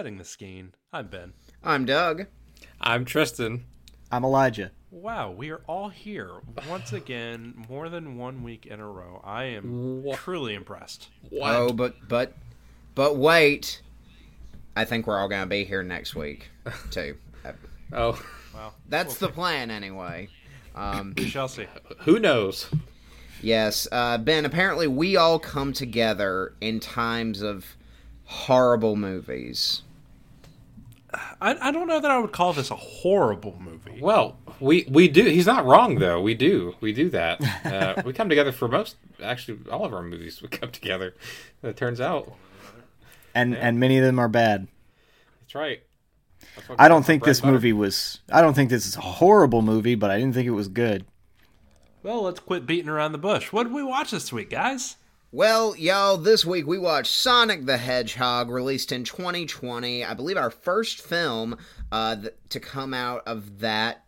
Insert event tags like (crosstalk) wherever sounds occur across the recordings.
Setting the Scheme. I'm Ben. I'm Doug. I'm Tristan. I'm Elijah. Wow, we are all here once again, more than one week in a row. I am What? truly impressed. What? Oh, but but but wait. I think we're all gonna be here next week (laughs) too. Oh, Wow, That's the plan anyway. Um, we shall see. who knows? yes, uh, Ben. Apparently, we all come together in times of horrible movies. I, I don't know that I would call this a horrible movie. Well, we we do. He's not wrong though. We do. We do that. (laughs) Uh, we come together for most. Actually, all of our movies we come together. It turns out And and many of them are bad. that's right. That's I don't think this butter. movie was I don't think this is a horrible movie, but I didn't think it was good. Well, let's quit beating around the bush. What did we watch this week, guys? Well, y'all, this week we watched Sonic the Hedgehog, released in 2020. I believe our first film uh, th- to come out of that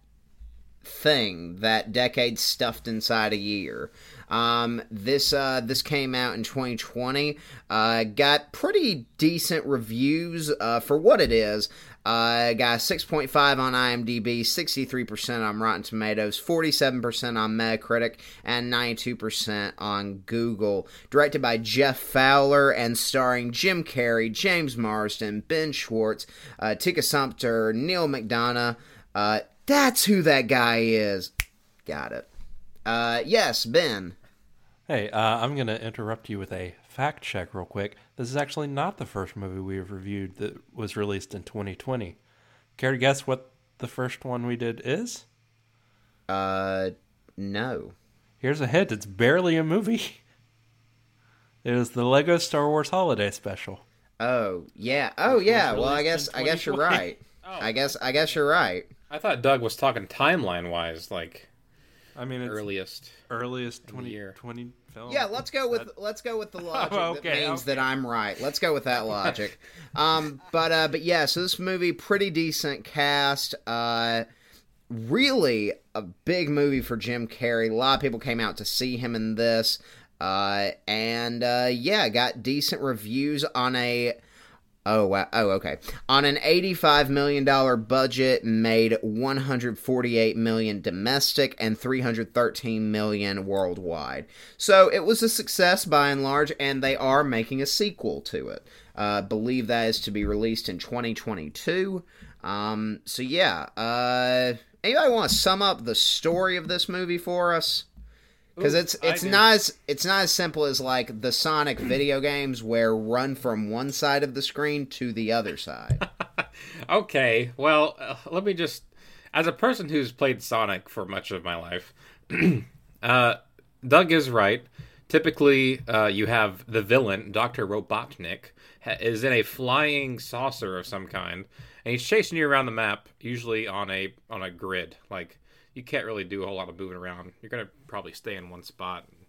thing, that decade stuffed inside a year. Um, this uh, this came out in 2020. Uh, got pretty decent reviews uh, for what it is. Uh, got a 6.5 on IMDb, 63% on Rotten Tomatoes, 47% on Metacritic, and 92% on Google. Directed by Jeff Fowler and starring Jim Carrey, James Marsden, Ben Schwartz, uh, Tika Sumpter, Neal McDonough. Uh, that's who that guy is. Got it. Uh, yes, Ben. Hey, uh, I'm going to interrupt you with a fact check real quick. This is actually not the first movie we have reviewed that was released in 2020. Care to guess what the first one we did is? Uh, no. Here's a hint it's barely a movie. (laughs) It was the Lego Star Wars Holiday Special. Oh, yeah. Oh, yeah. Well, I guess I guess you're 2020. right. (laughs) I guess I guess you're right. I thought Doug was talking timeline wise, like I mean, earliest. earliest the year. 2020 film. Yeah, let's go with let's go with the (laughs) logic okay, that means okay. that I'm right. Let's go with that logic. (laughs) um, but uh, but yeah, so this movie pretty decent cast. Uh, really a big movie for Jim Carrey. A lot of people came out to see him in this. Uh, and uh, yeah, got decent reviews on a Oh wow! Oh okay. On an eighty-five million dollar budget, made one hundred forty-eight million domestic and three hundred thirteen million worldwide. So it was a success by and large, and they are making a sequel to it. Uh, believe that is to be released in twenty twenty-two. Um, so yeah. Uh, anybody want to sum up the story of this movie for us? Because it's it's not as it's not as simple as like the Sonic (clears throat) video games where run from one side of the screen to the other side. (laughs) Okay, well, uh, let me just, as a person who's played Sonic for much of my life, (clears throat) uh, Doug is right. Typically, uh, you have the villain, Doctor Robotnik, ha- is in a flying saucer of some kind, and he's chasing you around the map, usually on a on a grid. Like you can't really do a whole lot of moving around. You're gonna probably stay in one spot and,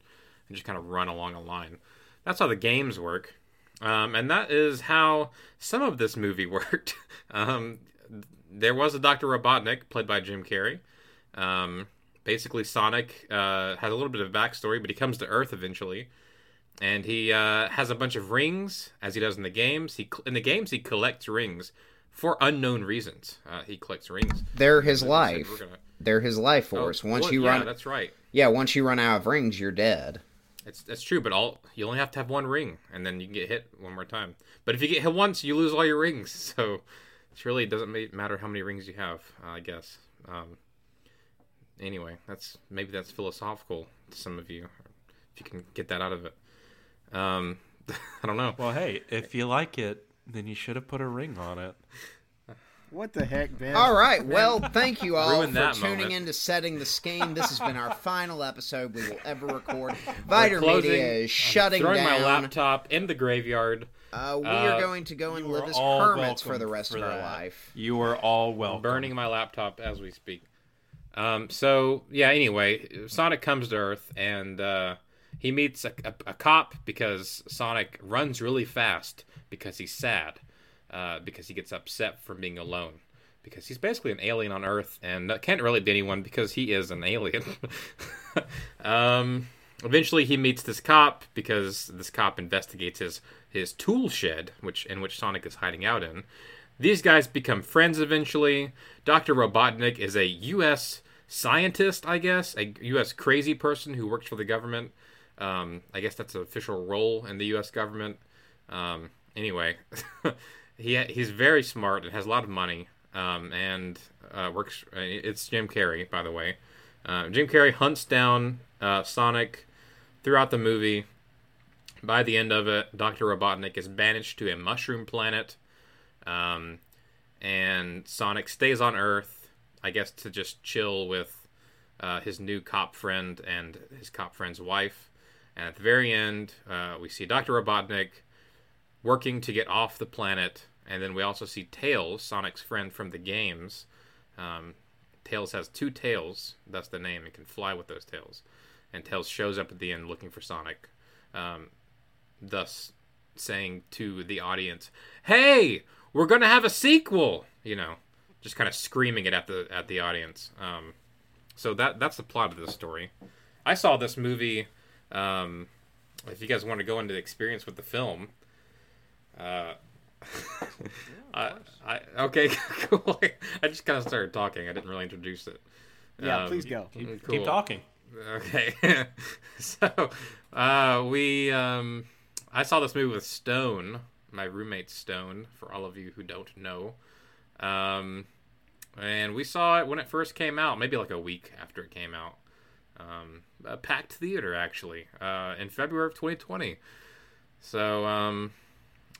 and just kind of run along a line. That's how the games work. Um, and that is how some of this movie (laughs) worked. um, there was a Dr. Robotnik, played by Jim Carrey. Um, basically, Sonic uh, has a little bit of backstory, but he comes to Earth eventually. And he uh, has a bunch of rings, as he does in the games. He In the games, he collects rings for unknown reasons. Uh, he collects rings. They're his life. "We're gonna- They're his life Oh, force. Once well, you yeah, run, that's right. yeah, once you run out of rings, you're dead. It's that's true, but all you only have to have one ring, and then you can get hit one more time. But if you get hit once, you lose all your rings. (laughs) So it really doesn't matter how many rings you have, uh, I guess. Um, anyway, that's maybe that's philosophical to some of you, if you can get that out of it. Um, (laughs) I don't know. Well, hey, if you like it, then you should have put a ring on it. What the heck, Ben? All right. Well, thank you (laughs) all Ruined for tuning moment. in to Setting the Scheme. This has been our (laughs) final episode we will ever record. Viter Closing- Media is I'm shutting throwing down. my laptop in the graveyard. Uh, we Uh, are going to go and live as all hermits for the rest for of our life. You are all welcome. burning my laptop as we speak. Um, so yeah. Anyway, Sonic comes to Earth and uh, he meets a, a, a cop because Sonic runs really fast because he's sad, uh, because he gets upset from being alone. Because he's basically an alien on Earth and can't relate to anyone because he is an alien. (laughs) um, eventually, he meets this cop because this cop investigates his his tool shed, which in which Sonic is hiding out in. These guys become friends eventually. Doctor Robotnik is a U.S. scientist, I guess, a U.S. crazy person who works for the government. Um, I guess that's an official role in the U.S. government. Um, anyway, (laughs) he he's very smart and has a lot of money. Um, and uh, works. It's Jim Carrey, by the way. Uh, Jim Carrey hunts down uh, Sonic throughout the movie. By the end of it, Doctor Robotnik is banished to a mushroom planet, um, and Sonic stays on Earth, I guess, to just chill with uh, his new cop friend and his cop friend's wife. And at the very end, uh, we see Doctor Robotnik working to get off the planet and then we also see Tails, Sonic's friend from the games. Um, Tails has two tails. That's the name. It can fly with those tails. And Tails shows up at the end looking for Sonic, um, thus saying to the audience, "Hey, we're gonna have a sequel." You know, just kind of screaming it at the at the audience. Um, so that that's the plot of this story. I saw this movie. Um, if you guys want to go into the experience with the film, uh, (laughs) I, I, okay, (laughs) cool. I just kind of started talking. I didn't really introduce it. Yeah, um, please go. Keep, cool. keep talking. Okay. (laughs) so, uh, we, um, I saw this movie with Stone, my roommate Stone, for all of you who don't know. Um, and we saw it when it first came out, maybe like a week after it came out. Um, a packed theater, actually, uh, in February of 2020. So, um,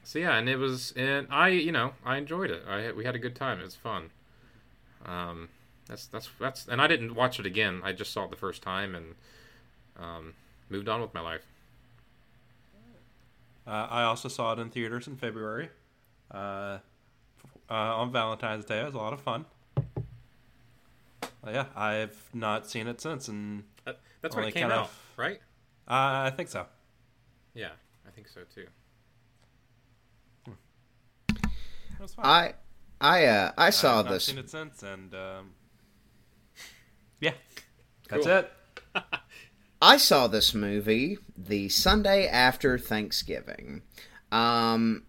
so yeah, and it was, and I, you know, I enjoyed it. I we had a good time. It was fun. Um, that's that's that's, and I didn't watch it again. I just saw it the first time and um, moved on with my life. Uh, I also saw it in theaters in February, uh, uh, on Valentine's Day. It was a lot of fun. yeah, I've not seen it since, and that's when it came out, of, right? Uh, I think so. Yeah, I think so too. I I uh I saw I've this. Seen it since, and um, yeah, that's Cool. it. (laughs) I saw this movie the Sunday after Thanksgiving. Um,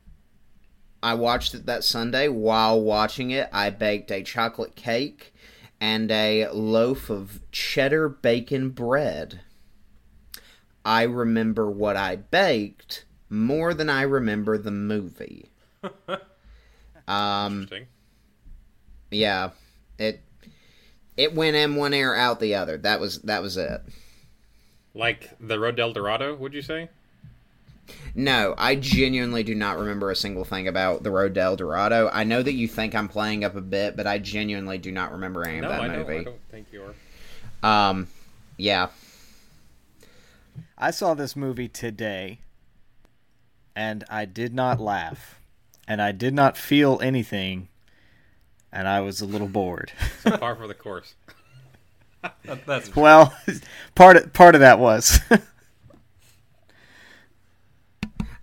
I watched it that Sunday. While watching it, I baked a chocolate cake and a loaf of cheddar bacon bread. I remember what I baked more than I remember the movie. (laughs) Um, Interesting. yeah, it it went in one ear out the other. That was that was it. Like the Road to El Dorado, would you say? No, I genuinely do not remember a single thing about the Road to El Dorado. I know that you think I'm playing up a bit, but I genuinely do not remember any no, of that I movie. don't. I don't think you are. Um, yeah, I saw this movie today, and I did not laugh, and I did not feel anything, and I was a little bored. So far for the course. (laughs) That, that's well, (laughs) part of, part of that was. (laughs)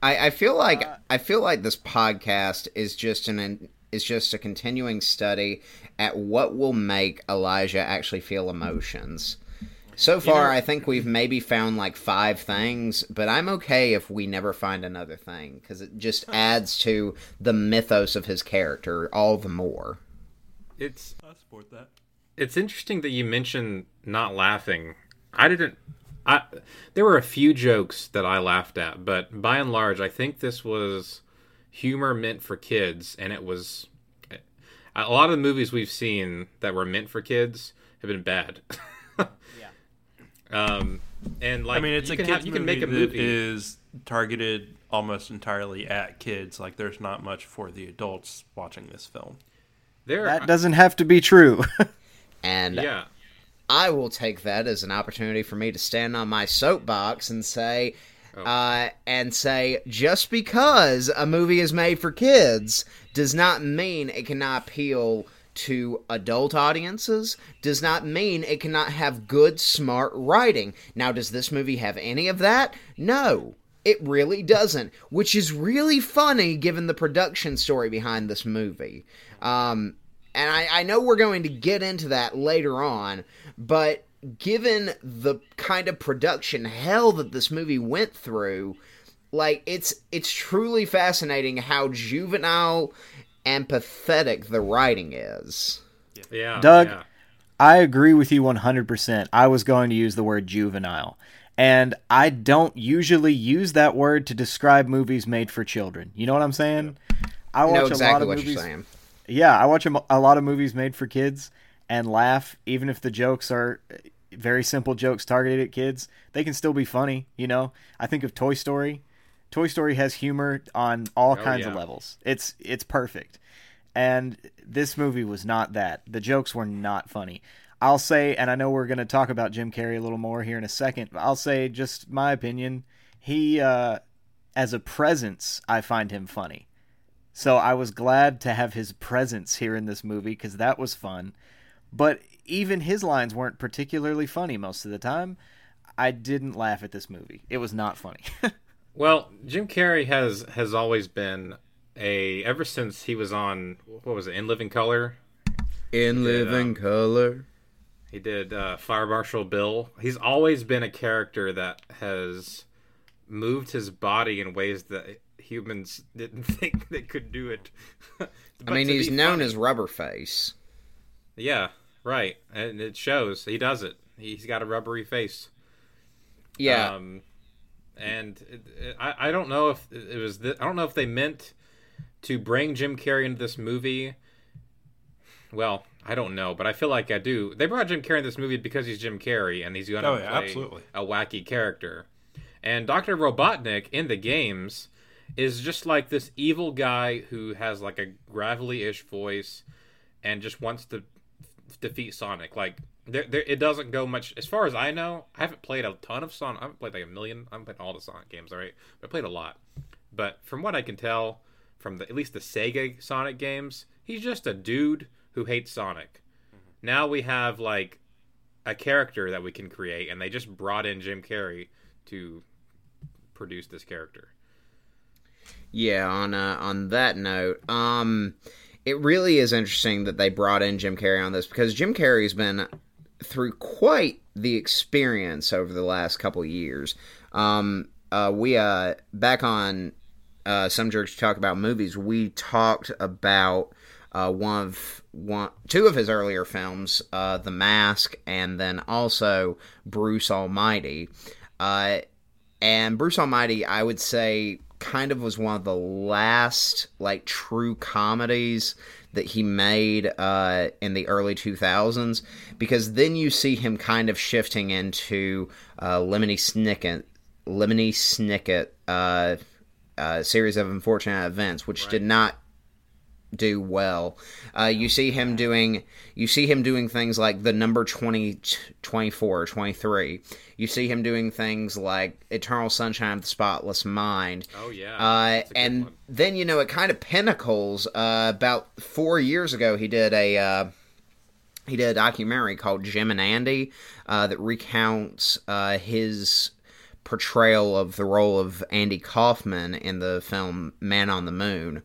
I, I feel like uh, I feel like this podcast is just an is just a continuing study at what will make Elijah actually feel emotions. So far, know- I think we've mm-hmm. maybe found like five things, but I'm okay if we never find another thing because it just adds to the mythos of his character all the more. It's I support that. it's interesting that you mentioned not laughing. I didn't. I there were a few jokes that I laughed at, but by and large, I think this was humor meant for kids, and it was a lot of the movies we've seen that were meant for kids have been bad. (laughs) Yeah. Um, and like I mean, it's you a can kids have, you can movie make a movie. is targeted almost entirely at kids. Like, there's not much for the adults watching this film. there, that doesn't have to be true. (laughs) And yeah. I will take that as an opportunity for me to stand on my soapbox and say, Oh. uh, and say, just because a movie is made for kids does not mean it cannot appeal to adult audiences, does not mean it cannot have good, smart writing. Now, does this movie have any of that? No. It really doesn't, which is really funny given the production story behind this movie. Um, and I, I know we're going to get into that later on, but given the kind of production hell that this movie went through, like it's it's truly fascinating how juvenile and pathetic the writing is. Yeah, Doug, yeah. I agree with you 100%. I was going to use the word juvenile. And I don't usually use that word to describe movies made for children. You know what I'm saying? I I watch know a lot of what movies. you're. Yeah, I watch a, a lot of movies made for kids and laugh, even if the jokes are very simple jokes targeted at kids. They can still be funny, you know. I think of Toy Story. Toy Story has humor on all kinds of levels. It's it's perfect. And this movie was not that. The jokes were not funny. I'll say, and I know we're going to talk about Jim Carrey a little more here in a second. But I'll say, just my opinion, he, uh, as a presence, I find him funny. So I was glad to have his presence here in this movie because that was fun. But even his lines weren't particularly funny most of the time. I didn't laugh at this movie. It was not funny. (laughs) Well, Jim Carrey has has always been a ever since he was on what was it in Living Color. In did, living um, color. He did uh, Fire Marshal Bill. He's always been a character that has moved his body in ways that humans (laughs) didn't think they could do it. I mean, he's known funny- as Rubberface. yeah, right, and it shows. He does it. He's got a rubbery face. Yeah, Um, and it, it, I, I don't know if it was. The, I don't know if they meant to bring Jim Carrey into this movie. Well, I don't know, but I feel like I do. They brought Jim Carrey in this movie because he's Jim Carrey and he's going to Oh, yeah, play absolutely. a wacky character. And Doctor Robotnik in the games is just like this evil guy who has like a gravelly-ish voice and just wants to defeat Sonic. Like there, there, it doesn't go much. As far as I know, I haven't played a ton of Sonic. I haven't played like a million. I haven't played all the Sonic games, all right. But I played a lot. But from what I can tell, from the, at least the Sega Sonic games, he's just a dude who hates Sonic. Now we have like a character that we can create, and they just brought in Jim Carrey to produce this character. yeah. On uh, on that note, um, it really is interesting that they brought in Jim Carrey on this because Jim Carrey's been through quite the experience over the last couple years. Um, uh, we uh back on uh, some jerks talk about movies. We talked about uh, one of one two of his earlier films, uh, The Mask, and then also Bruce Almighty. Uh, and Bruce Almighty, I would say, kind of was one of the last like true comedies that he made uh, in the early 2000s because then you see him kind of shifting into uh, Lemony Snicket, Lemony Snicket uh, uh, series of unfortunate events, which did not do well. Uh, you see him doing you see him doing things like the number 20 24 23. You see him doing things like Eternal Sunshine of the Spotless Mind. Oh yeah, Uh, That's a good and then you know it kind of pinnacles. Uh, about four years ago, he did a uh, he did a documentary called Jim and Andy uh, that recounts uh, his portrayal of the role of Andy Kaufman in the film Man on the Moon.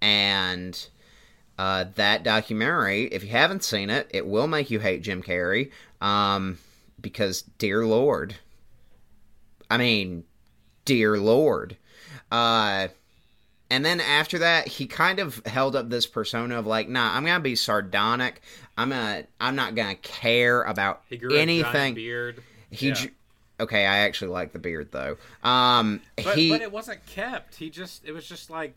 And uh, that documentary, if you haven't seen it, it will make you hate Jim Carrey. Um, because, dear Lord, I mean, dear Lord. Uh, and then after that, he kind of held up this persona of like, nah, I'm gonna be sardonic. I'm gonna, I'm not gonna care about he grew a giant anything. beard. He, Yeah. j- okay, I actually like the beard though. Um, But, he, but it wasn't kept. He just it was just like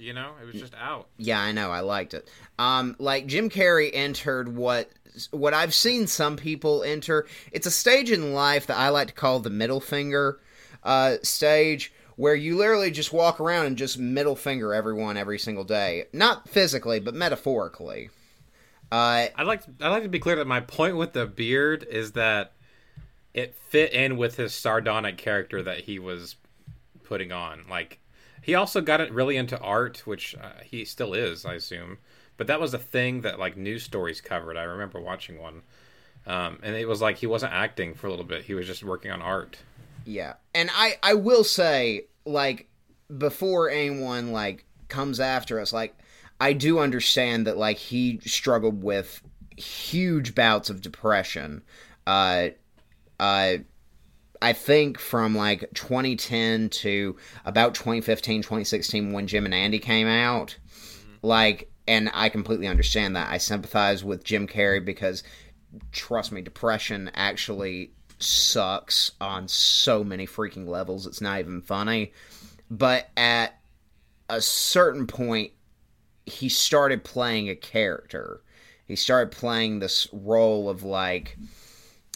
you know, it was just out. Yeah, I know. I liked it. Um, like Jim Carrey entered what what I've seen some people enter. It's a stage in life that I like to call the middle finger uh, stage, where you literally just walk around and just middle finger everyone every single day. Not physically, but metaphorically. Uh, I'd like to, I'd like to be clear that my point with the beard is that it fit in with his sardonic character that he was putting on. Like he also got it really into art, which uh, he still is, I assume. But that was a thing that like news stories covered. I remember watching one, um, and it was like he wasn't acting for a little bit; he was just working on art. Yeah. And I I will say like before anyone like comes after us like I do understand that like he struggled with huge bouts of depression. Uh, uh, I think from like 2010 to about 2015, 2016 when Jim and Andy came out, like, and I completely understand that. I sympathize with Jim Carrey because, trust me, depression actually sucks on so many freaking levels. It's not even funny. But at a certain point, he started playing a character. He started playing this role of like,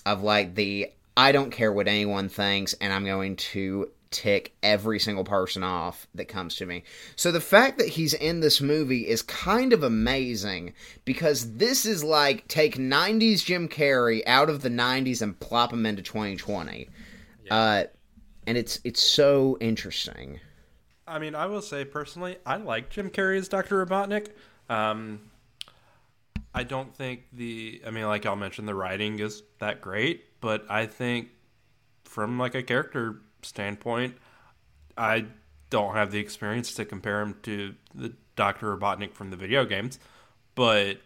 of like the I don't care what anyone thinks, and I'm going to tick every single person off that comes to me. So the fact that he's in this movie is kind of amazing because this is like take 90s Jim Carrey out of the 90s and plop him into 2020. Yeah. Uh, and it's it's so interesting. I mean, I will say personally, I like Jim Carrey as Dr. Robotnik. Um, I don't think the I mean like I'll mention the writing is that great, but I think from like a character standpoint, I don't have the experience to compare him to the Dr. Robotnik from the video games, but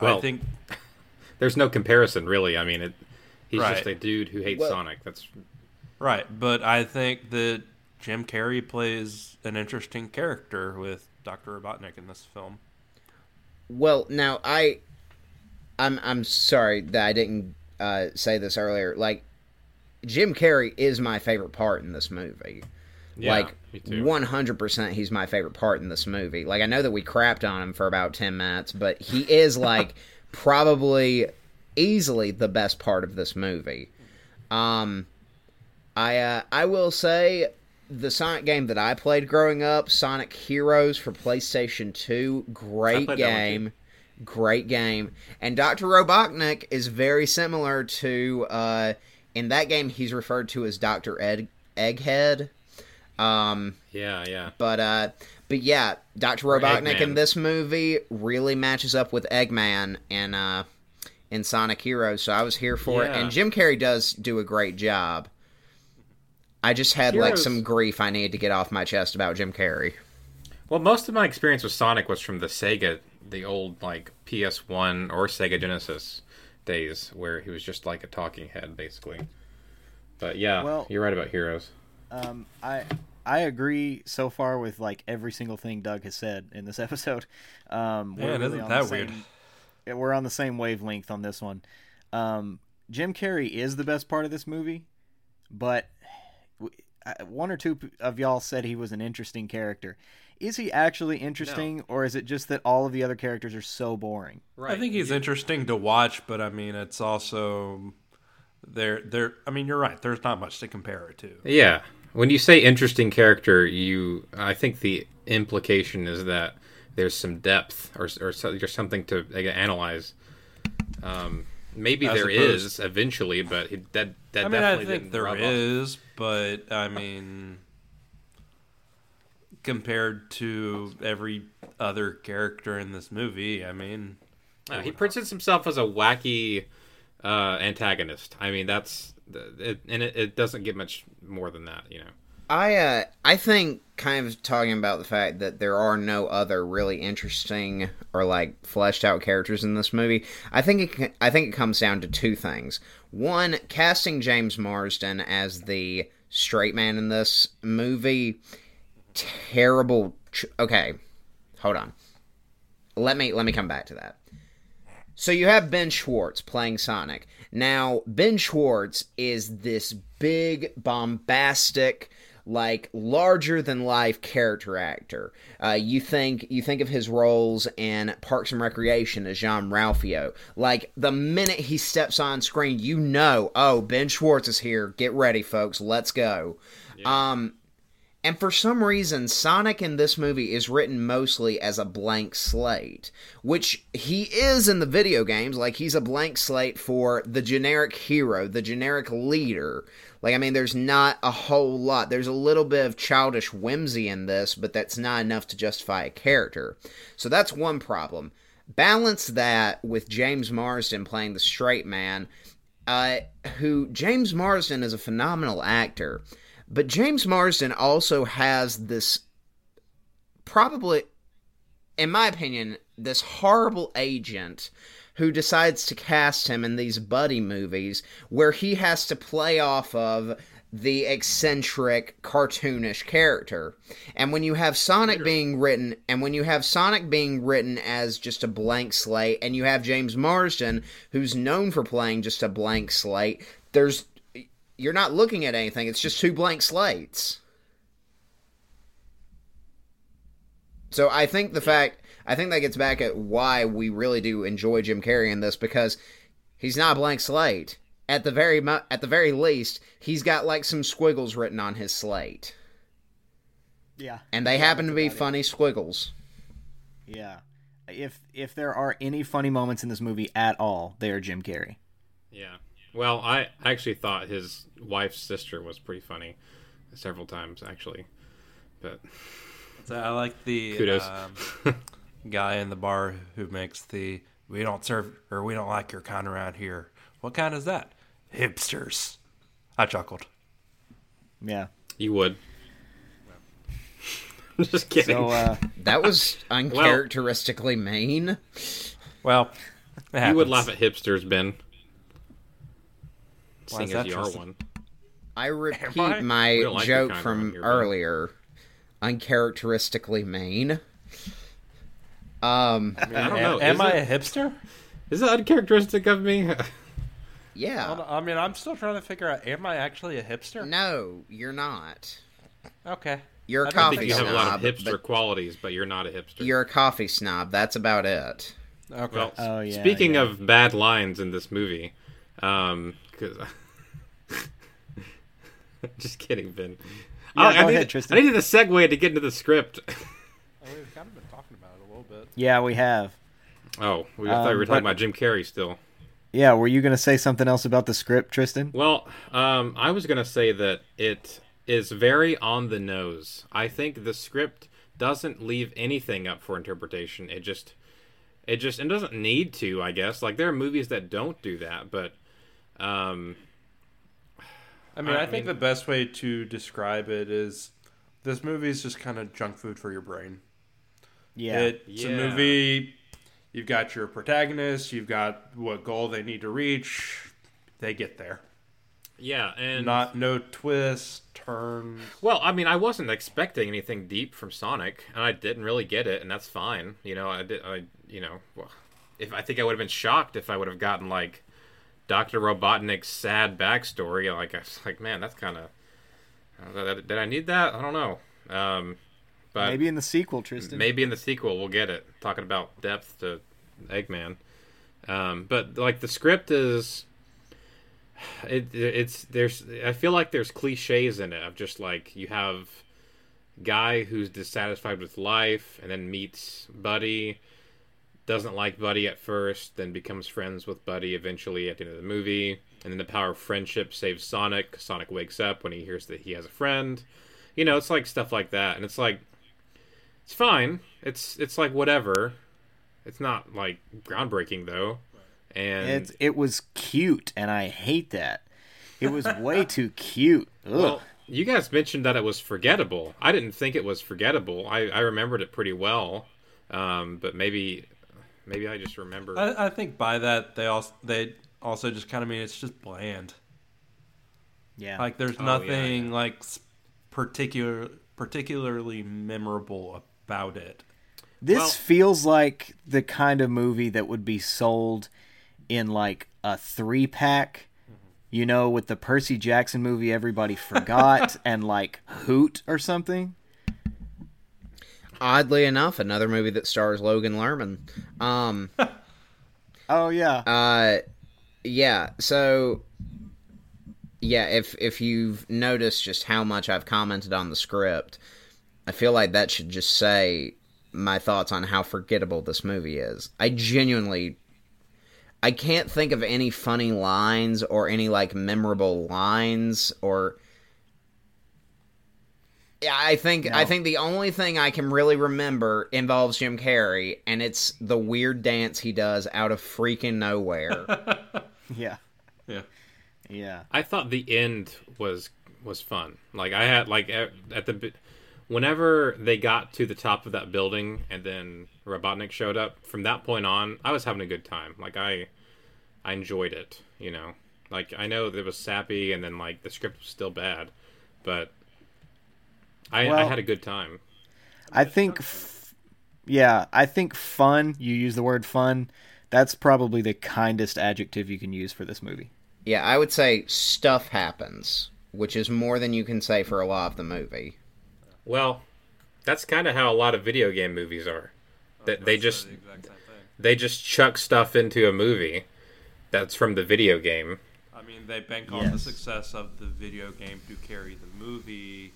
well, I think (laughs) there's no comparison really. I mean, it, he's right. just a dude who hates well, Sonic. That's right, but I think that Jim Carrey plays an interesting character with Dr. Robotnik in this film. Well, now I I'm I'm sorry that I didn't uh, say this earlier. Like Jim Carrey is my favorite part in this movie. Yeah, like one hundred percent, he's my favorite part in this movie. Like I know that we crapped on him for about ten minutes, but he is (laughs) like probably easily the best part of this movie. Um, I uh, I will say the Sonic game that I played growing up, Sonic Heroes for PlayStation Two, great game great game. And Dr. Robotnik is very similar to uh, in that game he's referred to as Dr. Ed Egghead. Um, yeah, yeah. But uh, but yeah, Dr. Robotnik in this movie really matches up with Eggman in uh, in Sonic Heroes, so I was here for yeah. it. And Jim Carrey does do a great job. I just had Heroes... like some grief I needed to get off my chest about Jim Carrey. Well, most of my experience with Sonic was from the Sega the old like PS1 or Sega Genesis days where he was just like a talking head basically. But yeah, well, you're right about Heroes. Um, I I agree so far with like every single thing Doug has said in this (laughs) episode. Um, yeah, really isn't that weird? we're on the same wavelength on this one. Um, Jim Carrey is the best part of this movie, but one or two of y'all said he was an interesting character is he actually interesting no. or is it just that all of the other characters are so boring? Right i think he's interesting to watch but i mean it's also there there i mean you're right there's not much to compare it to. Yeah. When you say interesting character you i think the implication is that there's some depth or or there's something to analyze. Um, maybe As there opposed, is eventually but that that I mean, I think there is, but I mean compared to every other character in this movie. I mean, uh, he presents himself as a wacky uh, antagonist. I mean, that's it, and it, it, doesn't get much more than that, you know. I uh, I think kind of talking about the fact that there are no other really interesting or like fleshed out characters in this movie. I think it I think it comes down to two things. One, casting James Marsden as the straight man in this movie terrible. Ch- okay, hold on. Let me let me come back to that. So you have Ben Schwartz playing Sonic. Now Ben Schwartz is this big bombastic like larger than life character actor. Uh, you think you think of his roles in Parks and Recreation as Jean-Ralphio. Like the minute he steps on screen, you know, oh Ben Schwartz is here. Get ready, folks. Let's go. Yeah. Um, and for some reason, Sonic in this movie is written mostly as a blank slate, which he is in the video games. Like, he's a blank slate for the generic hero, the generic leader. Like, I mean, there's not a whole lot. There's a little bit of childish whimsy in this, but that's not enough to justify a character. So that's one problem. Balance that with James Marsden playing the straight man, uh, who James Marsden is a phenomenal actor but James Marsden also has this probably, in my opinion, this horrible agent who decides to cast him in these buddy movies where he has to play off of the eccentric cartoonish character. And when you have Sonic being written and when you have Sonic being written as just a blank slate and you have James Marsden who's known for playing just a blank slate, there's you're not looking at anything. It's just two blank slates. So I think the fact I think that gets back at why we really do enjoy Jim Carrey in this because he's not a blank slate. At the very mu- at the very least, he's got like some squiggles written on his slate, Yeah. and they Yeah, happen to be about it. funny squiggles. Yeah. If if there are any funny moments in this movie at all, they are Jim Carrey. Yeah. Well, I actually thought his wife's sister was pretty funny several times, actually. But So I like the Kudos. um, guy in the bar who makes the "We don't serve or we don't like your kind around here." What kind is that? Hipsters. I chuckled. Yeah. you would. (laughs) I'm just kidding. So uh That was (laughs) uncharacteristically mean. Well, you would laugh at hipsters, Ben. Why Seeing as you are one. I (laughs) repeat I? My don't like joke from here, earlier. Uncharacteristically mean. Um, I don't Am, know. am is I it- a hipster? Is that uncharacteristic of me? (laughs) Yeah. on, I mean, I'm still trying to figure out: Am I actually a hipster? No, you're not. Okay. You're a I coffee think you have a lot of hipster but qualities, but you're not a hipster. You're a coffee snob. That's about it. Okay. Well, Oh, yeah, speaking yeah. of bad lines in this movie, um, cause (laughs) (laughs) just kidding, Ben. Yeah, I, I go need, ahead, Tristan. I needed a segue to get into the script. (laughs) Oh, we've kind of been talking about it a little bit. yeah, we have. Oh, we I thought we Um, were talking but- about Jim Carrey still. Yeah, were you going to say something else about the script, Tristan? Well, um, I was gonna say that it is very on the nose. I think the script doesn't leave anything up for interpretation. It just, it just, it doesn't need to. I guess like there are movies that don't do that, but, um, I mean, I I, think mean- the best way to describe it is this movie is just kind of junk food for your brain. Yeah. It's a movie. You've got your protagonist. You've got what goal they need to reach. They get there. yeah, and Not no twists, turns. Well, I mean, I wasn't expecting anything deep from Sonic, and I didn't really get it, and that's fine. You know, I did. I you know, well, if I think I would have been shocked if I would have gotten like Doctor Robotnik's sad backstory. Like I was like, man, that's kind of. Did I need that? I don't know. Um, but Maybe in the sequel, Tristan. Maybe in the sequel we'll get it. Talking about depth to Eggman. Um, but like the script is it it's there's I feel like there's cliches in it of just like you have guy who's dissatisfied with life and then meets Buddy doesn't like Buddy at first, then becomes friends with Buddy eventually at the end of the movie. And then the power of friendship saves Sonic. Sonic wakes up when he hears that he has a friend. You know, it's like stuff like that. And it's like it's fine. It's it's like whatever. It's not like groundbreaking though. And It's, it was cute, and I hate that. It was way (laughs) too cute. Ugh. well, you guys mentioned that it was forgettable. I didn't think it was forgettable. I, I remembered it pretty well. Um, but maybe maybe I just remember I, I think by that they also they also just kind of mean it's just bland. yeah. Like there's Oh, nothing yeah. like s- particular particularly memorable about it. This Well- feels like the kind of movie that would be sold in like a three pack, you know, with the Percy Jackson movie everybody forgot (laughs) and like Hoot or something. Oddly enough, another movie that stars Logan Lerman. Um, (laughs) Oh yeah. uh, yeah. So, yeah, if if you've noticed just how much I've commented on the script, I feel like that should just say my thoughts on how forgettable this movie is. I genuinely I can't think of any funny lines or any like memorable lines or I think I think the only thing I can really remember involves Jim Carrey and it's the weird dance he does out of freaking nowhere. (laughs) yeah. Yeah. Yeah. I thought the end was was fun. Like I had like at, at the bi- whenever they got to the top of that building and then Robotnik showed up, from that point on, I was having a good time. Like I, I enjoyed it. You know, like I know it was sappy and then like the script was still bad, but I, I had a good time. I think, f- yeah, I think fun. You use the word fun. That's probably the kindest adjective you can use for this movie. Yeah, I would say stuff happens, which is more than you can say for a lot of the movie. Well, that's kind of how a lot of video game movies are. Oh, that they just they just chuck stuff into a movie that's from the video game. I mean, they bank on the success of the video game to carry the movie,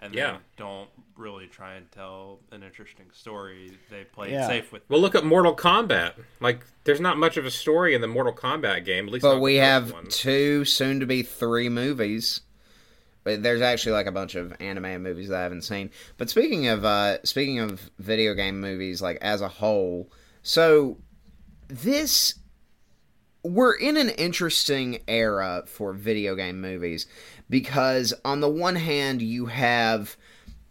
and Yeah. they don't really try and tell an interesting story. They play Yeah. it safe with. Well, look at Mortal Kombat. Like, there's not much of a story in the Mortal Kombat game. At least, But we have one. two, soon to be three movies. But there's actually like a bunch of anime movies that I haven't seen. But speaking of uh speaking of video game movies like as a whole, so this we're in an interesting era for video game movies because on the one hand you have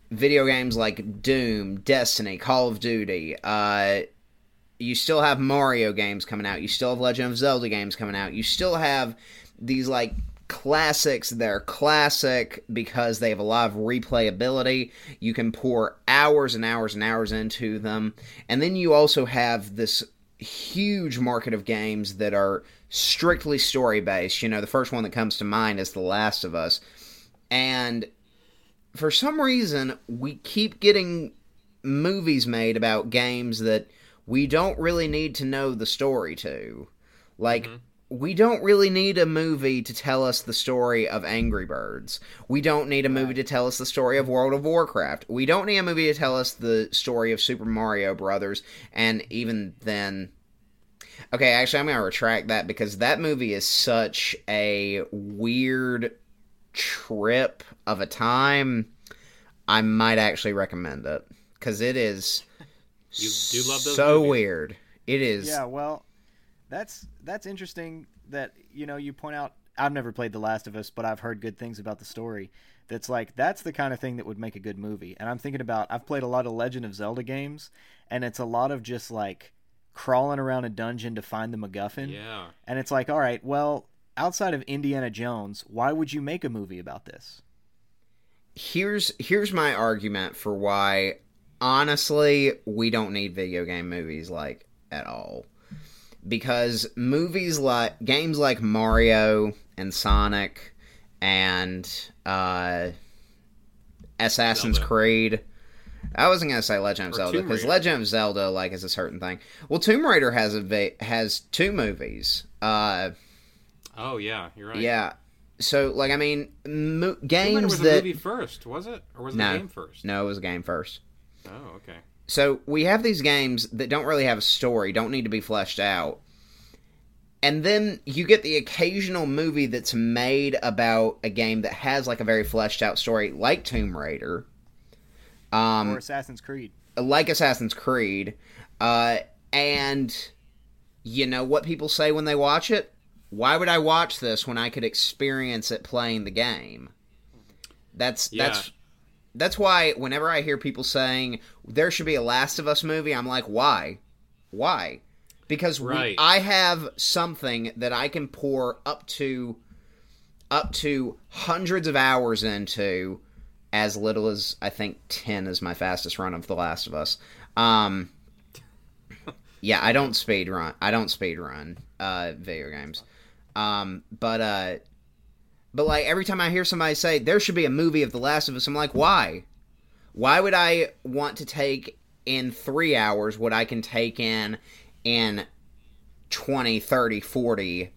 video games like Doom, Destiny, Call of Duty, uh you still have Mario games coming out. You still have Legend of Zelda games coming out. You still have these like classics that are classic because they have a lot of replayability. You can pour hours and hours and hours into them. And then you also have this huge market of games that are strictly story based. You know, the first one that comes to mind is The Last of Us. And for some reason, we keep getting movies made about games that we don't really need to know the story to. Like, mm-hmm. we don't really need a movie to tell us the story of Angry Birds. We don't need a movie to tell us the story of World of Warcraft. We don't need a movie to tell us the story of Super Mario Brothers. And even then. Okay, actually, I'm going to retract that because that movie is such a weird trip of a time. I might actually recommend it because it is You do love those so movies. weird. It is. Yeah, well, that's that's interesting that you know you point out. I've never played The Last of Us, but I've heard good things about the story. That's like that's the kind of thing that would make a good movie. And I'm thinking about I've played a lot of Legend of Zelda games, and it's a lot of just like crawling around a dungeon to find the MacGuffin. Yeah. And it's like, all right, well, outside of Indiana Jones, why would you make a movie about this? here's here's my argument for why honestly we don't need video game movies like at all because movies like games like Mario and Sonic and uh Assassin's Zelda. Creed I wasn't gonna say Legend of Or Zelda because Legend of Zelda like is a certain thing. Well, Tomb Raider has a va- has two movies. Uh, Oh yeah, you're right. yeah. So like I mean, mo- games was that the movie first, was it, or was No. the game first? no, it was a game first. Oh, okay. So we have these games that don't really have a story, don't need to be fleshed out. And then you get the occasional movie that's made about a game that has like a very fleshed out story, like Tomb Raider, um, or Assassin's Creed? like Assassin's Creed, uh, and you know what people say when they watch it? Why would I watch this when I could experience it playing the game? That's Yeah. that's that's why whenever I hear people saying there should be a Last of Us movie, I'm like, why? Why? Because we- Right. I have something that I can pour up to up to hundreds of hours into as little as I think 10 is my fastest run of The Last of Us. Um yeah, I don't speed run. I don't speed run uh video games. Um but uh but like every time I hear somebody say there should be a movie of The Last of Us, I'm like, why? Why would I want to take in 3 hours what I can take in in 20, 30, 40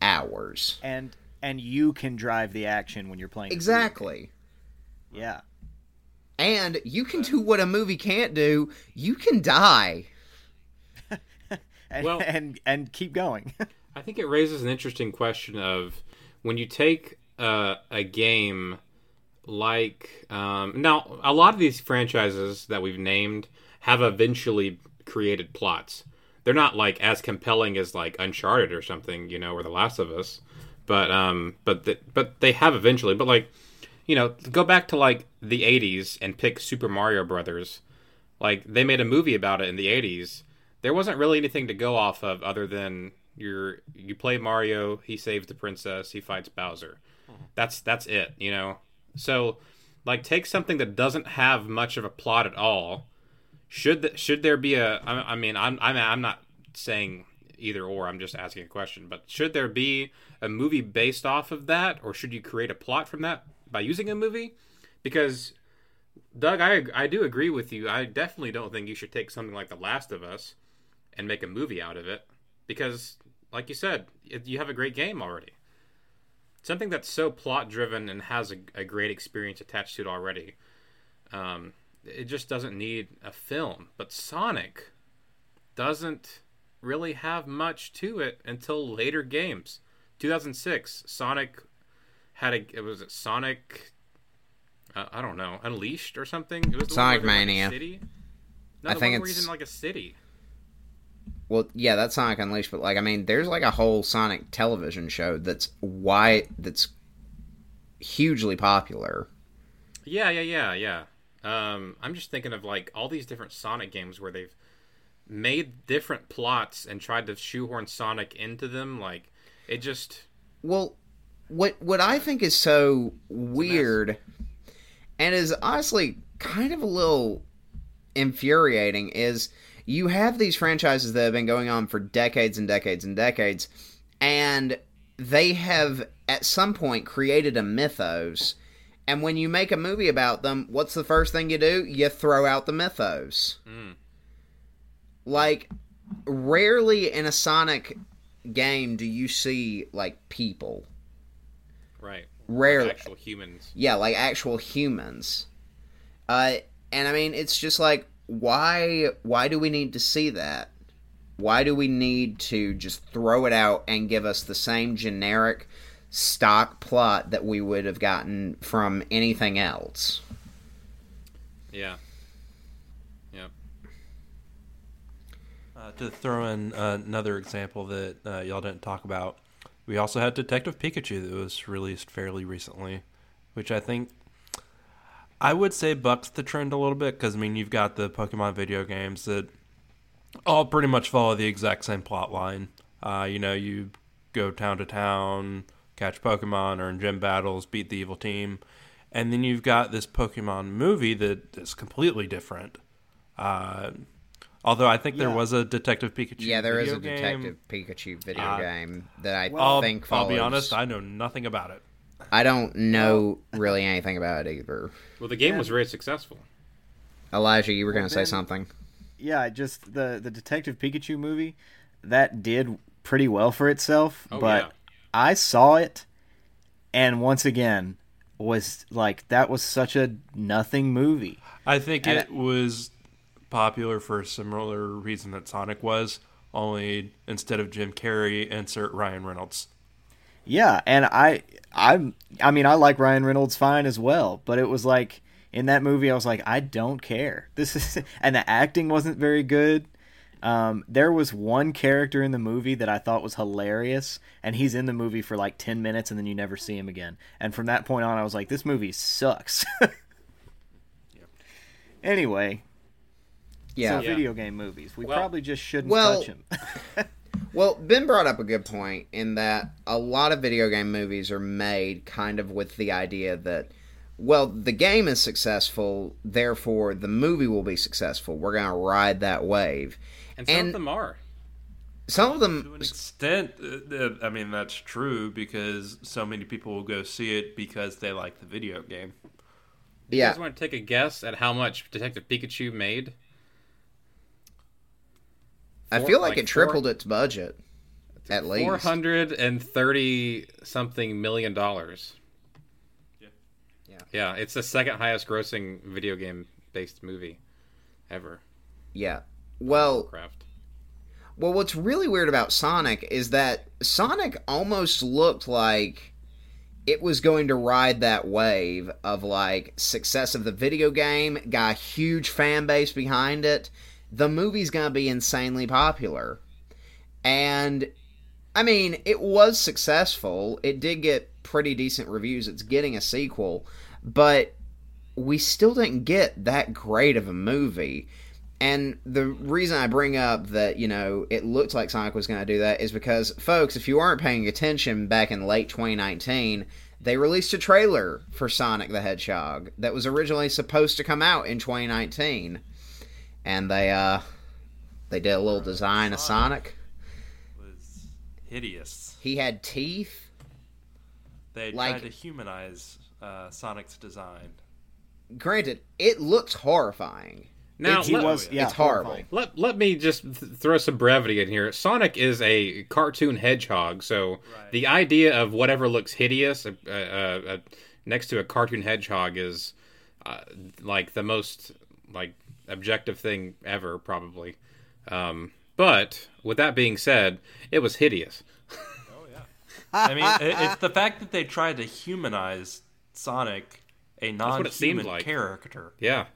hours? And and you can drive the action when you're playing. Exactly. Game. Yeah. And you can do what a movie can't do. You can die. (laughs) And, Well- and and keep going. (laughs) I think it raises an interesting question of when you take uh, a game like um, now a lot of these franchises that we've named have eventually created plots. They're not like as compelling as like Uncharted or something, you know, or The Last of Us, but um, but the, but they have eventually. But like you know, go back to like the 80s and pick Super Mario Brothers. Like they made a movie about it in the 80s. There wasn't really anything to go off of other than you're you play Mario, he saves the princess, he fights Bowser. Mm-hmm. That's that's it, you know. So like take something that doesn't have much of a plot at all. Should th- should there be a I, I mean I'm I'm I'm not saying either or. I'm just asking a question. But should there be a movie based off of that, or should you create a plot from that by using a movie? Because Doug, I I do agree with you. I definitely don't think you should take something like The Last of Us and make a movie out of it because, like you said, it, you have a great game already. Something that's so plot driven and has a, a great experience attached to it already. Um, it just doesn't need a film. But Sonic doesn't really have much to it until later games. 2006, Sonic had a it was it Sonic uh, I don't know, Unleashed or something. It was the Sonic where like, a Mania. city. No, I think one where he's it's- in like a city. Well, yeah, that's Sonic Unleashed, but like I mean, there's like a whole Sonic television show that's why that's hugely popular. Yeah, yeah, yeah, yeah. Um, I'm just thinking of like all these different Sonic games where they've made different plots and tried to shoehorn Sonic into them. Like it just Well, what what I think is so weird and is honestly kind of a little infuriating is you have these franchises that have been going on for decades and decades and decades and they have at some point created a mythos. And when you make a movie about them what's the first thing you do? You throw out the mythos. Mm. like rarely in a sonic game do you see like people right. rarely Actual humans. yeah like actual humans uh and i mean it's just like why why do we need to see that why do we need to just throw it out and give us the same generic stock plot that we would have gotten from anything else Yeah. Yeah. Uh, to throw in uh, another example that uh, y'all didn't talk about, we also had Detective Pikachu that was released fairly recently, which I think I would say bucks the trend a little bit because I mean you've got the Pokemon video games that all pretty much follow the exact same plot line. Uh, you know, you go town to town, catch Pokemon, earn gym battles, beat the evil team, and then you've got this Pokemon movie that is completely different. Uh, although I think there was a Detective Pikachu. yeah there is video a game. detective pikachu video Uh, game that i I'll, think I'll be honest, I know nothing about it. I don't know really anything about it either Well, the game Yeah. was very successful. elijah you were Well, going to say something Yeah, just the the Detective Pikachu movie that did pretty well for itself, Oh, but yeah. I saw it and once again was like that was such a nothing movie. I think And it was popular for a similar reason that Sonic was. Only instead of Jim Carrey, insert Ryan Reynolds. Yeah, and I I'm I mean I like Ryan Reynolds fine as well, but it was like in that movie I was like I don't care. (laughs) This is and the acting wasn't very good. Um, there was one character in the movie that I thought was hilarious, and he's in the movie for like ten minutes, and then you never see him again. And from that point on, I was like, "This movie sucks." (laughs) Anyway, yeah so video game movies, we Well- probably just shouldn't Well- touch them. (laughs) Well, Ben brought up a good point in that a lot of video game movies are made kind of with the idea that, well, the game is successful, therefore the movie will be successful. We're going to ride that wave. And some And- of them are. Some of them To an extent, uh, uh, I mean that's true because so many people will go see it because they like the video game. You yeah, guys want to take a guess at how much Detective Pikachu made? I feel like, like it tripled four- its budget, at least. Four hundred and thirty something million dollars. Yeah. Yeah. Yeah, it's the second highest grossing video game based movie ever. Yeah. Well, Craft. Well, what's really weird about Sonic is that Sonic almost looked like it was going to ride that wave of like success of the video game, got a huge fan base behind it. The movie's going to be insanely popular. And I mean, it was successful. It did get pretty decent reviews. It's getting a sequel. but we still didn't get that great of a movie. And the reason I bring up that, you know, it looked like Sonic was going to do that is because, folks, if you weren't paying attention back in late 2019, they released a trailer for Sonic the Hedgehog that was originally supposed to come out in 2019. And they, uh, they did a little design of Sonic. was hideous. He had teeth. They Like- tried to humanize uh, Sonic's design. Granted, it looks horrifying. Now, he let, was yeah It's horrible. horrifying. let, let me just th- throw some brevity in here. Sonic is a cartoon hedgehog, so Right. the idea of whatever looks hideous uh, uh, uh, next to a cartoon hedgehog is uh, like the most like objective thing ever, probably. Um, but with that being said, it was hideous. Oh yeah. (laughs) I mean, it, it's the fact that they tried to humanize Sonic, a what it seemed non-human like. character, Yeah,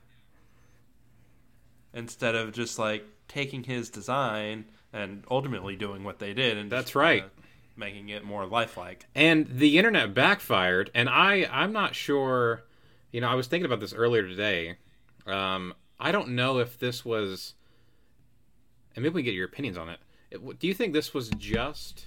instead of just like taking his design and ultimately doing what they did, and That's just, right. uh, making it more lifelike. and the internet backfired and i i'm not sure you know i was thinking about this earlier today um i don't know if this was and maybe we can get your opinions on it. it do you think this was just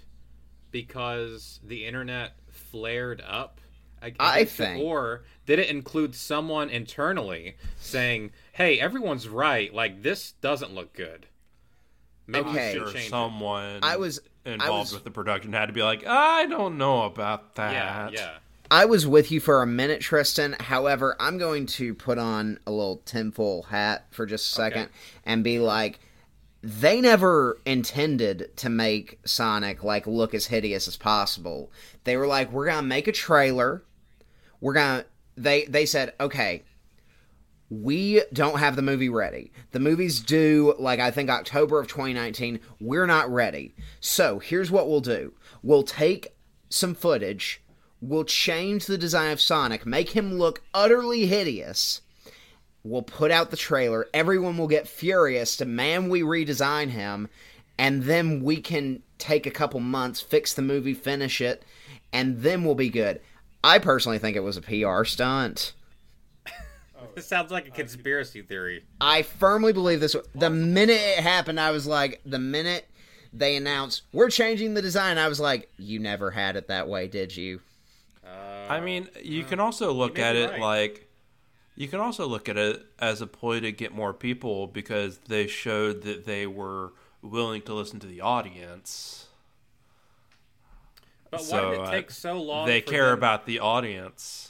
because the internet flared up ag- I think- or did it include someone internally saying hey everyone's right like this doesn't look good maybe Okay. Sure, should change it. someone I was involved was- with the production had to be like, I don't know about that. yeah yeah I was with you for a minute, Tristan. However, I'm going to put on a little tinfoil hat for just a second Okay. and be like, they never intended to make Sonic like look as hideous as possible. They were like, we're gonna make a trailer. We're gonna. They they said, okay, we don't have the movie ready. The movie's due like I think October of 2019. We're not ready. So here's what we'll do. We'll take some footage. We'll change the design of Sonic, make him look utterly hideous. We'll put out the trailer. Everyone will get furious to man we redesign him, and then we can take a couple months, fix the movie, finish it, and then we'll be good. I personally think it was a PR stunt. (laughs) this sounds like a conspiracy theory I firmly believe this. The minute it happened, I was like, the minute they announced we're changing the design, I was like, you never had it that way, did you? I mean, you can also look at it right. like you can also look at it as a ploy to get more people because they showed that they were willing to listen to the audience. But why So, did it uh, take so long? They for care them- about the audience.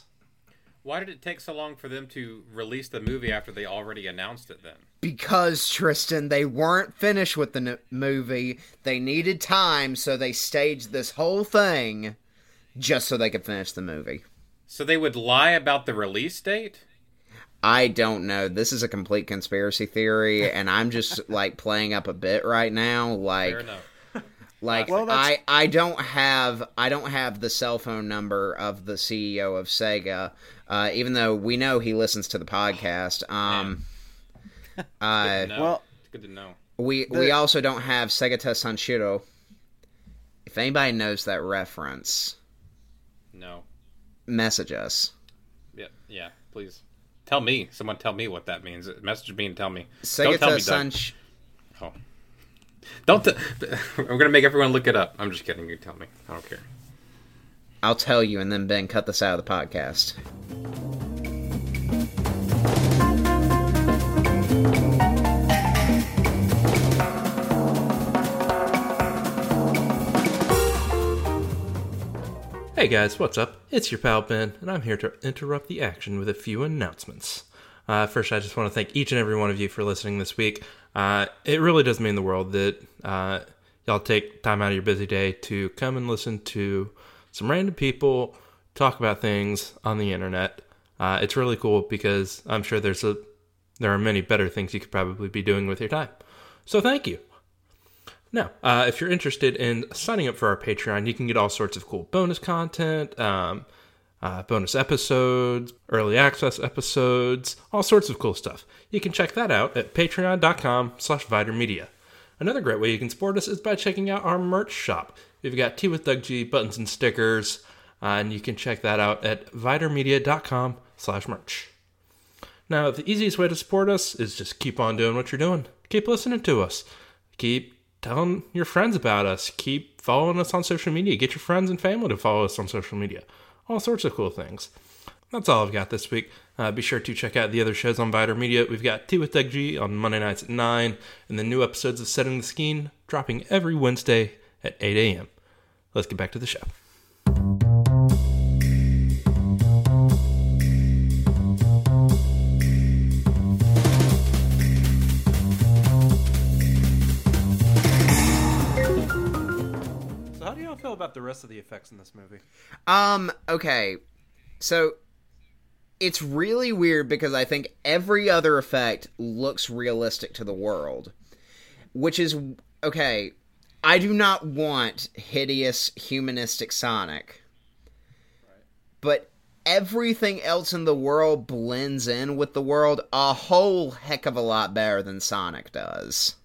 Why did it take so long for them to release the movie after they already announced it? Then Because Tristan, they weren't finished with the n- movie. They needed time, so they staged this whole thing just so they could finish the movie. so they would lie about the release date. I don't know. This is a complete conspiracy theory, (laughs) and I'm just like playing up a bit right now. Like, Fair enough. (laughs) like Well, I I don't have I don't have the cell phone number of the CEO of Sega, uh, even though we know he listens to the podcast. (sighs) Um, (laughs) uh, well- it's good to know. we we also don't have Segata Sanshiro. If anybody knows that reference, No. message us. Yeah. Yeah. Please tell me. Someone tell me what that means. Message me and tell me. Don't tell me, Doug. Sansh. Oh. Don't. T- I'm gonna make everyone look it up. I'm just kidding. You tell me. I don't care. I'll tell you, and then Ben, cut this out of the podcast. Hey guys, what's up? It's your pal Ben, and I'm here to interrupt the action with a few announcements. Uh, first, I just want to thank each and every one of you for listening this week. Uh, it really does mean the world that uh, y'all take time out of your busy day to come and listen to some random people talk about things on the internet. Uh, it's really cool because I'm sure there's a there are many better things you could probably be doing with your time. So thank you. Now, uh, if you're interested in signing up for our Patreon, you can get all sorts of cool bonus content, um, uh, bonus episodes, early access episodes, all sorts of cool stuff. You can check that out at patreon.com slash Media. Another great way you can support us is by checking out our merch shop. We've got Tea with Doug G, buttons and stickers, uh, and you can check that out at vidermedia.com slash merch. Now, the easiest way to support us is just keep on doing what you're doing. Keep listening to us. Keep telling your friends about us. Keep following us on social media. Get your friends and family to follow us on social media. All sorts of cool things. That's all I've got this week. Uh, be sure to check out the other shows on Vider Media. We've got Tea with Doug G on Monday nights at 9, and the new episodes of Setting the Scheme dropping every Wednesday at 8 a.m. Let's get back to the show. About the rest of the effects in this movie? Um, okay. So it's really weird because I think every other effect looks realistic to the world. Which is okay. I do not want hideous humanistic Sonic. But everything else in the world blends in with the world a whole heck of a lot better than Sonic does.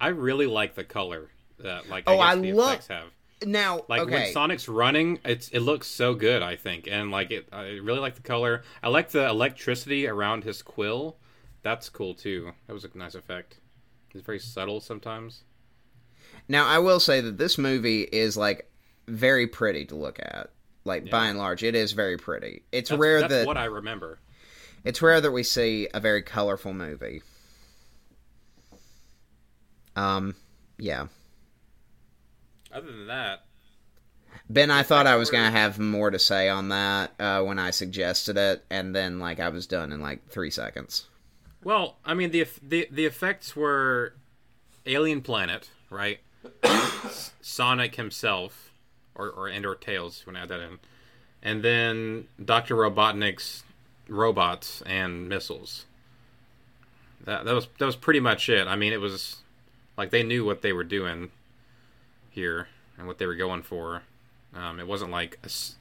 I really like the color that like Oh, I, I guess the love- effects have. Now, Like okay. when Sonic's running, it's it looks so good. I think, and like it, I really like the color. I like the electricity around his quill. That's cool too. That was a nice effect. It's very subtle sometimes. Now, I will say that this movie is like very pretty to look at. Like by and large, it is very pretty. It's That's, rare that's that what I remember. it's rare that we see a very colorful movie. Um, yeah. Other than that, Ben, I thought I was gonna have more to say on that uh, when I suggested it, and then like I was done in like three seconds. well, I mean the the the effects were Alien Planet, right? (coughs) Sonic himself, or or and or Tails when I add that in, and then Doctor Robotnik's robots and missiles. That that was that was pretty much it. I mean, it was like they knew what they were doing here and what they were going for. Um, it wasn't like a s-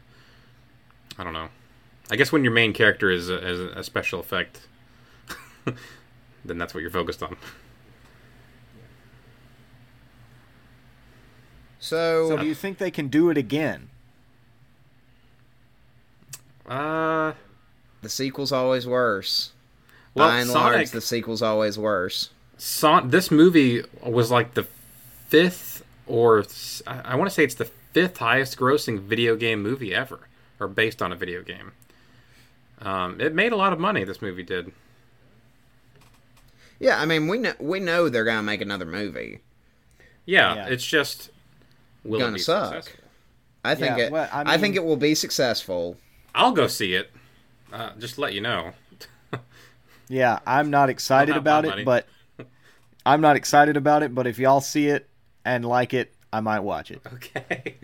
I don't know. I guess when your main character is a, is a special effect, (laughs) then that's what you're focused on. So, So do you think they can do it again? Uh, the sequel's always worse. well, By and Sonic. large, the sequel's always worse. Son- this movie was like the fifth or I want to say it's the fifth highest grossing video game movie ever or based on a video game. Um, it made a lot of money this movie did. Yeah, I mean we know we know they're gonna make another movie. Yeah, Yeah. it's just will Gonna it be suck. successful? I think Yeah, it. well, I I, think it will be successful. I'll go see it. Uh, just to let you know. Yeah, I'm not excited about it, money. but (laughs) I'm not excited about it. But if y'all see it and like it, I might watch it. Okay.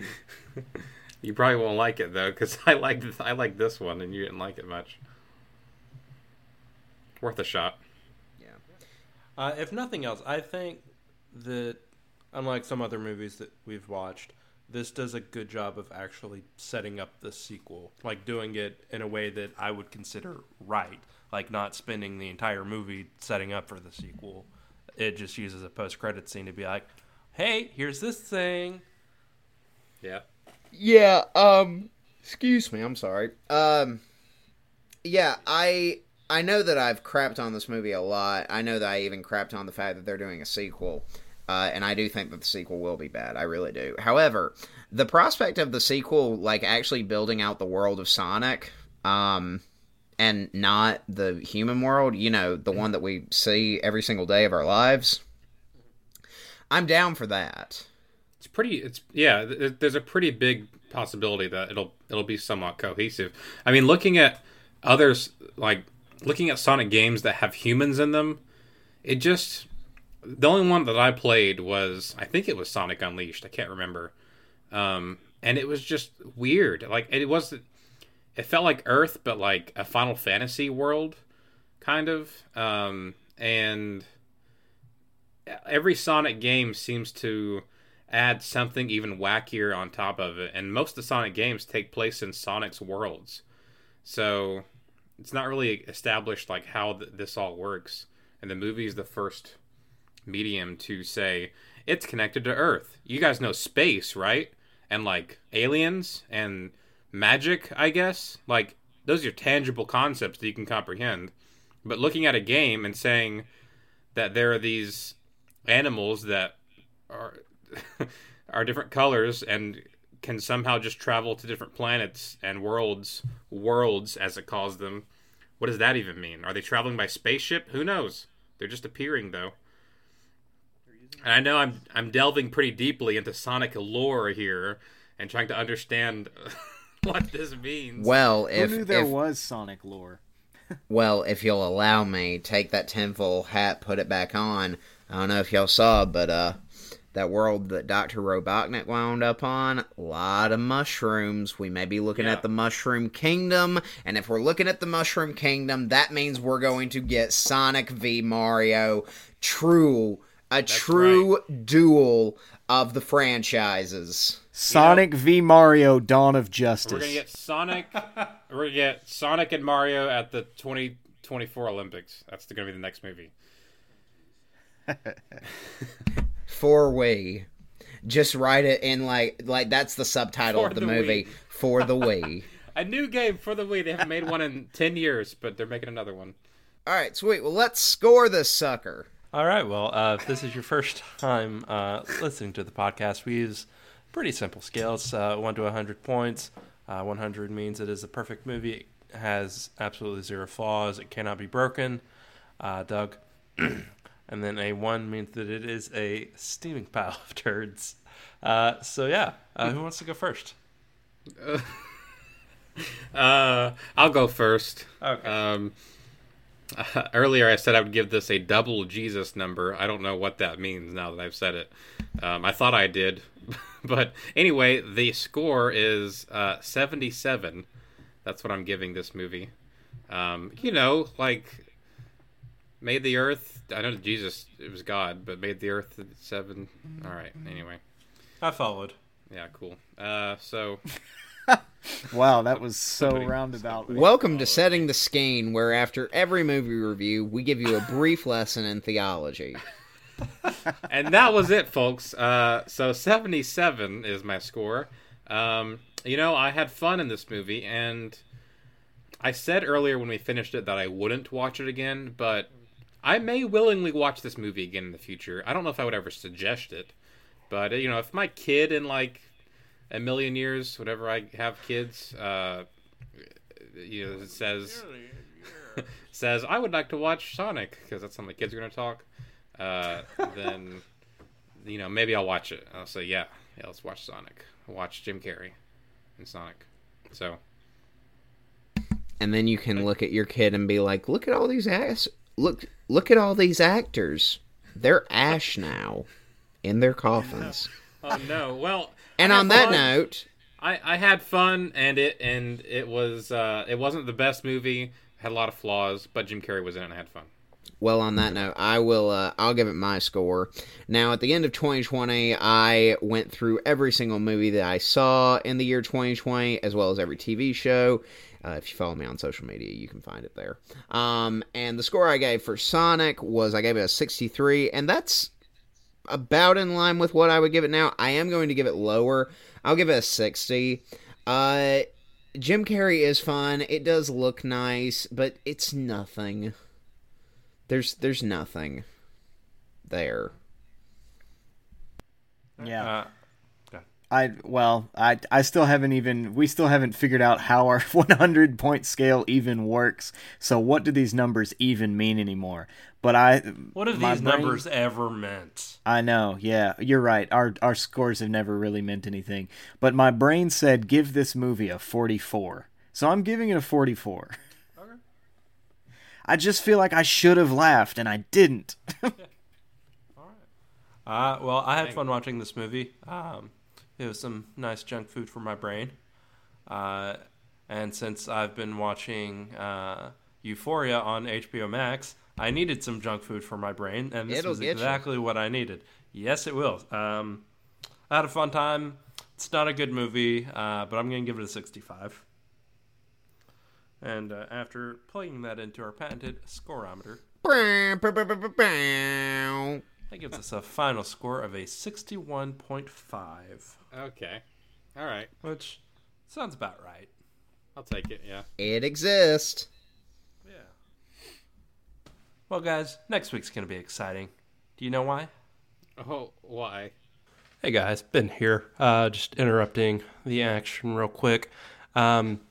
(laughs) you probably won't like it though, because I like I like this one and you didn't like it much. Worth a shot. Yeah. Uh, if nothing else, I think that unlike some other movies that we've watched, this does a good job of actually setting up the sequel, like doing it in a way that I would consider right, like not spending the entire movie setting up for the sequel. It just uses a post-credit scene to be like, "Hey, here's this thing." Yeah. Yeah. Um. Excuse me. I'm sorry. Um. Yeah. I. I know that I've crapped on this movie a lot. I know that I even crapped on the fact that they're doing a sequel. Uh, and I do think that the sequel will be bad. I really do. However, the prospect of the sequel, like actually building out the world of Sonic, um, and not the human world, you know, the one that we see every single day of our lives, I'm down for that. It's pretty. It's yeah. th- There's a pretty big possibility that it'll it'll be somewhat cohesive. I mean, looking at others like looking at Sonic games that have humans in them, it just the only one that I played was I think it was Sonic Unleashed. I can't remember, um, and it was just weird. Like it was, it felt like Earth, but like a Final Fantasy world, kind of. Um, and every Sonic game seems to add something even wackier on top of it, and most of the Sonic games take place in Sonic's worlds, so it's not really established like how th- this all works. And the movie is the first medium to say it's connected to Earth. You guys know space, right? And like aliens and magic, I guess. Like those are tangible concepts that you can comprehend. But looking at a game and saying that there are these animals that are (laughs) are different colors and can somehow just travel to different planets and worlds, worlds as it calls them. What does that even mean? Are they traveling by spaceship? Who knows? They're just appearing though. And I know I'm I'm delving pretty deeply into Sonic lore here and trying to understand (laughs) what this means. Well, if Who if, knew there if was Sonic lore? (laughs) well, if you'll allow me, take that tinfoil hat, put it back on. I don't know if y'all saw, but uh, that world that Doctor Robotnik wound up on, a lot of mushrooms. We may be looking Yeah. at the Mushroom Kingdom, and if we're looking at the Mushroom Kingdom, that means we're going to get Sonic v Mario, true, a true duel of the franchises. Sonic v Mario: Dawn of Justice. We're gonna get Sonic. we're gonna get Sonic and Mario at the 2024 Olympics. That's gonna be the next movie. (laughs) for we just write it in like like that's the subtitle For of the, the movie Wii. for the (laughs) Wii. A new game for the Wii. They haven't made one in 10 years, but they're making another one. All right, sweet. Well, let's score this sucker. All right. Well, uh, if this is your first time uh, listening to the podcast, we use pretty simple scales uh, 1 to 100 points. Uh, 100 means it is a perfect movie. It has absolutely zero flaws. It cannot be broken. Uh, Doug. (clears throat) and then a 1 means that it is a steaming pile of turds. Uh, so, yeah. Uh, who wants to go first? (laughs) Uh, I'll go first. Okay. Um, (laughs) earlier I said I would give this a double Jesus number. I don't know what that means now that I've said it. Um, I thought I did, (laughs) but anyway, the score is uh, 77. That's what I'm giving this movie. Um, you know, like made the earth. I know Jesus, it was God, but made the earth seven. All right. Anyway, I followed. yeah, cool. Uh, so (laughs) Wow, that was so Somebody- roundabout. Welcome to Setting the Scheme, where after every movie review, we give you a brief (laughs) lesson in theology. (laughs) and that was it, folks. Uh, so 77 is my score. Um, you know, I had fun in this movie, and I said earlier when we finished it that I wouldn't watch it again, but I may willingly watch this movie again in the future. I don't know if I would ever suggest it, but you know, if my kid in like a million years, whenever I have kids, uh, you know, says (laughs) says I would like to watch Sonic because that's how my kids are gonna talk. Uh, then (laughs) you know maybe I'll watch it. I'll say yeah, yeah, let's watch Sonic. Watch Jim Carrey and Sonic. So And then you can look at your kid and be like, "Look at all these ass. Look, look at all these actors. They're ash now, in their coffins." (laughs) oh no, well. And on that fun. note, I, I had fun and it and it was uh, it wasn't the best movie. Had a lot of flaws, but Jim Carrey was in it and I had fun. Well, on that note, I will. Uh, I'll give it my score. Now, at the end of 2020, I went through every single movie that I saw in the year 2020, as well as every TV show. Uh, if you follow me on social media, you can find it there. Um, and the score I gave for Sonic was I gave it a 63, and that's about in line with what I would give it now. I am going to give it lower. I'll give it a 60. Uh, Jim Carrey is fun. It does look nice, but it's nothing. There's there's nothing there. Yeah. Uh, I well, I I still haven't even we still haven't figured out how our (laughs) 100 point scale even works. So what do these numbers even mean anymore? But I what have these brain- numbers ever meant? I know. Yeah, you're right. Our our scores have never really meant anything. But my brain said give this movie a 44. So I'm giving it a 44. (laughs) I just feel like I should have laughed and I didn't. (laughs) Uh, well, I had fun watching this movie. Um, it was some nice junk food for my brain. Uh, and since I've been watching uh, Euphoria on HBO Max, I needed some junk food for my brain, and this It'll was get you. exactly what I needed. Yes, it will. Um, I had a fun time. It's not a good movie, uh, but I'm going to give it a 65. And uh, after plugging that into our patented scoreometer, that gives us a final score of a 61.5, Okay, all right. which sounds about right. I'll take it. Yeah. It exists. Yeah. Well, guys, next week's going to be exciting. Do you know why? Oh, why? Hey guys, Ben here. Uh, just interrupting the action real quick. Um,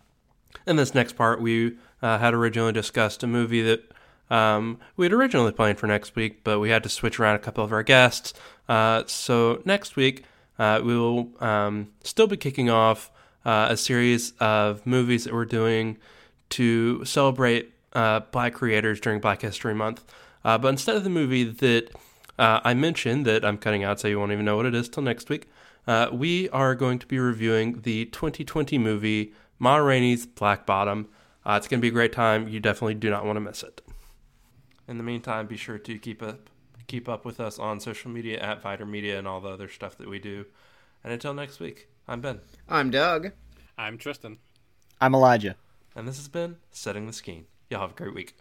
in this next part, we uh, had originally discussed a movie that um, we had originally planned for next week, but we had to switch around a couple of our guests. Uh, so next week, uh, we will um, still be kicking off uh, a series of movies that we're doing to celebrate uh, Black creators during Black History Month. Uh, but instead of the movie that I mentioned that I'm cutting out, so you won't even know what it is till next week, we are going to be reviewing the 2020 movie Ma Rainey's Black Bottom. Uh, it's going to be a great time. You definitely do not want to miss it. In the meantime, be sure to keep up keep up with us on social media at Viter Media and all the other stuff that we do. And until next week, I'm Ben, I'm Doug. I'm Tristan. I'm Elijah. and this has been Setting the Scheme. Y'all have a great week.